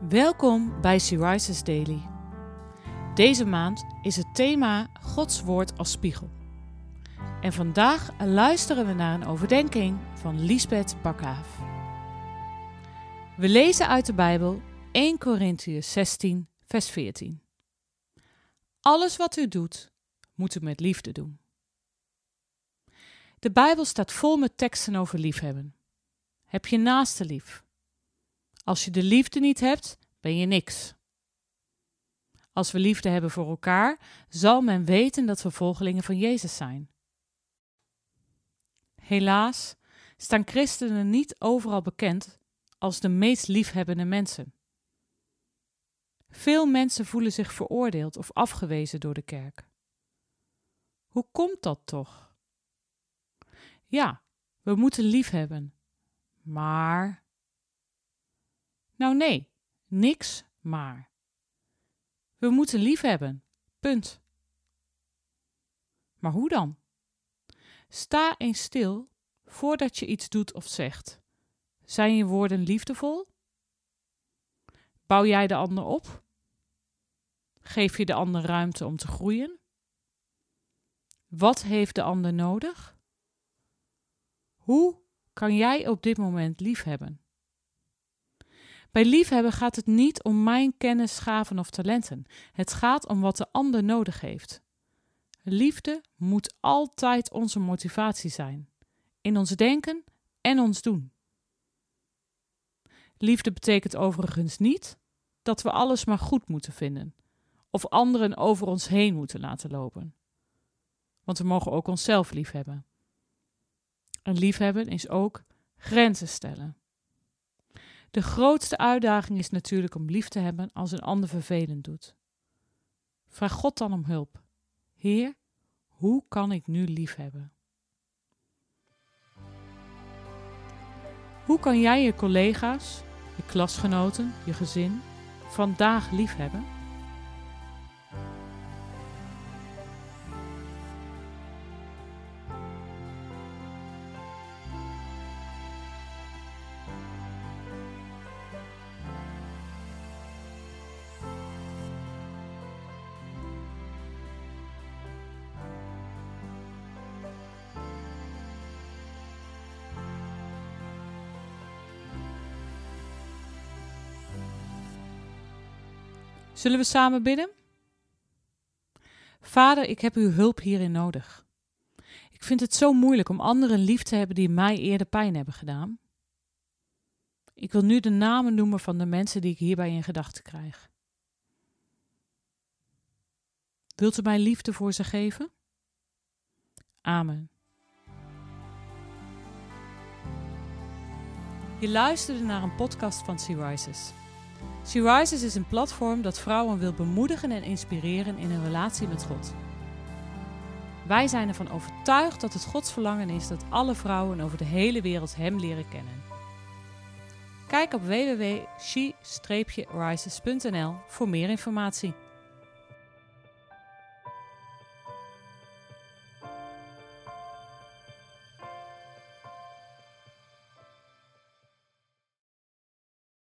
Welkom bij Syriza's Daily. Deze maand is het thema Gods Woord als spiegel. En vandaag luisteren we naar een overdenking van Lisbeth Bakhaaf. We lezen uit de Bijbel 1 Korintiërs 16, vers 14. Alles wat u doet, moet u met liefde doen. De Bijbel staat vol met teksten over liefhebben. Heb je naaste lief? Als je de liefde niet hebt, ben je niks. Als we liefde hebben voor elkaar, zal men weten dat we volgelingen van Jezus zijn. Helaas staan christenen niet overal bekend als de meest liefhebbende mensen. Veel mensen voelen zich veroordeeld of afgewezen door de kerk. Hoe komt dat toch? Ja, we moeten liefhebben, maar nou nee, niks maar. We moeten lief hebben. Punt. Maar hoe dan? Sta eens stil voordat je iets doet of zegt. Zijn je woorden liefdevol? Bouw jij de ander op? Geef je de ander ruimte om te groeien? Wat heeft de ander nodig? Hoe kan jij op dit moment lief hebben? Bij liefhebben gaat het niet om mijn kennis, gaven of talenten. Het gaat om wat de ander nodig heeft. Liefde moet altijd onze motivatie zijn, in ons denken en ons doen. Liefde betekent overigens niet dat we alles maar goed moeten vinden of anderen over ons heen moeten laten lopen. Want we mogen ook onszelf liefhebben. En liefhebben is ook grenzen stellen. De grootste uitdaging is natuurlijk om lief te hebben als een ander vervelend doet. Vraag God dan om hulp. Heer, hoe kan ik nu lief hebben? Hoe kan jij je collega's, je klasgenoten, je gezin vandaag lief hebben? Zullen we samen bidden? Vader, ik heb uw hulp hierin nodig. Ik vind het zo moeilijk om anderen lief te hebben die mij eerder pijn hebben gedaan. Ik wil nu de namen noemen van de mensen die ik hierbij in gedachten krijg. Wilt u mij liefde voor ze geven? Amen. Je luisterde naar een podcast van Sea Rises. She Rises is een platform dat vrouwen wil bemoedigen en inspireren in hun relatie met God. Wij zijn ervan overtuigd dat het Gods verlangen is dat alle vrouwen over de hele wereld Hem leren kennen. Kijk op www.she-rises.nl voor meer informatie.